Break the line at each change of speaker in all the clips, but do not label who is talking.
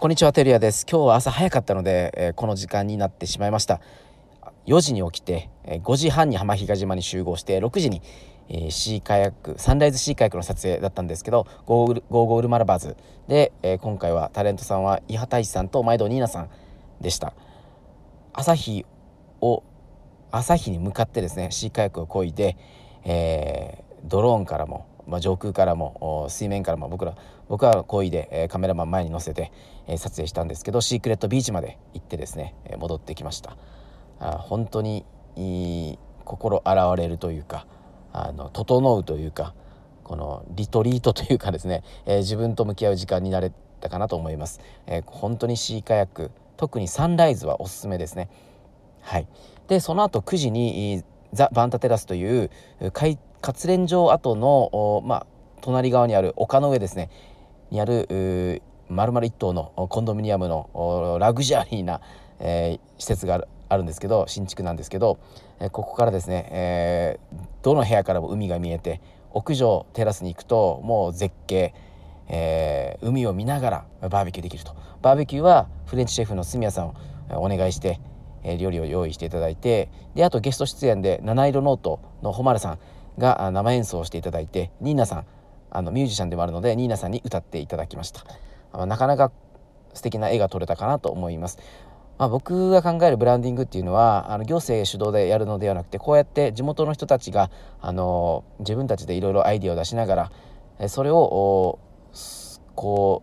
こんにちは、テリアです。今日は朝早かったので、えー、この時間になってしまいました。4時に起きて、えー、5時半に浜比嘉島に集合して、6時に、えー、シーカヤック、サンライズシーカヤックの撮影だったんですけど、ゴーゴーうるまラバーズで、え、今回はタレントさんは伊波大志さんと毎度ニーナさんでした。朝日を、朝日に向かってですね、シーカヤックを漕いで、え、ドローンからも、まあ、上空からも水面からも僕ら僕は好意で、え、カメラマン前に乗せて、え、撮影したんですけどシークレットビーチまで行ってですね、え、戻ってきました。あ本当に心洗われるというかあの整うというかこのリトリートというかですね、えー、自分と向き合う時間になれたかなと思います、えー、本当にシーカヤック特にサンライズはおすすめですね。はい。でその後9時にザ・バンタテラスという海活連城跡の、まあ、隣側にある丘の上ですね。にある丸々1棟のコンドミニアムのラグジュアリーな、えー、施設があるんですけど新築なんですけど、えー、ここからですね、えー、どの部屋からも海が見えて屋上テラスに行くともう絶景、えー、海を見ながらバーベキューできると。バーベキューはフレンチシェフの住谷さんをお願いして、え料理を用意していただいてであとゲスト出演で七色ノートの誉さんが生演奏していただいてニーナさんあのミュージシャンでもあるのでニーナさんに歌っていただきました。なかなか素敵な絵が撮れたかなと思います、まあ、僕が考えるブランディングっていうのはあの行政主導でやるのではなくてこうやって地元の人たちがあの自分たちでいろいろアイディアを出しながらそれをこ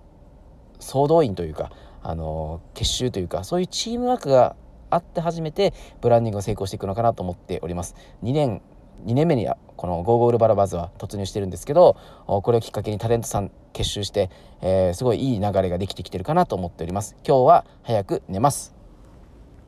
う総動員というかあの結集というかそういうチームワークがあって初めてブランディングが成功していくのかなと思っております。2年2年目にこの「ゴーゴールバラバズ」は突入してるんですけどこれをきっかけにタレントさん結集して、えー、すごいいい流れができてきてるかなと思っております。今日は早く寝ます。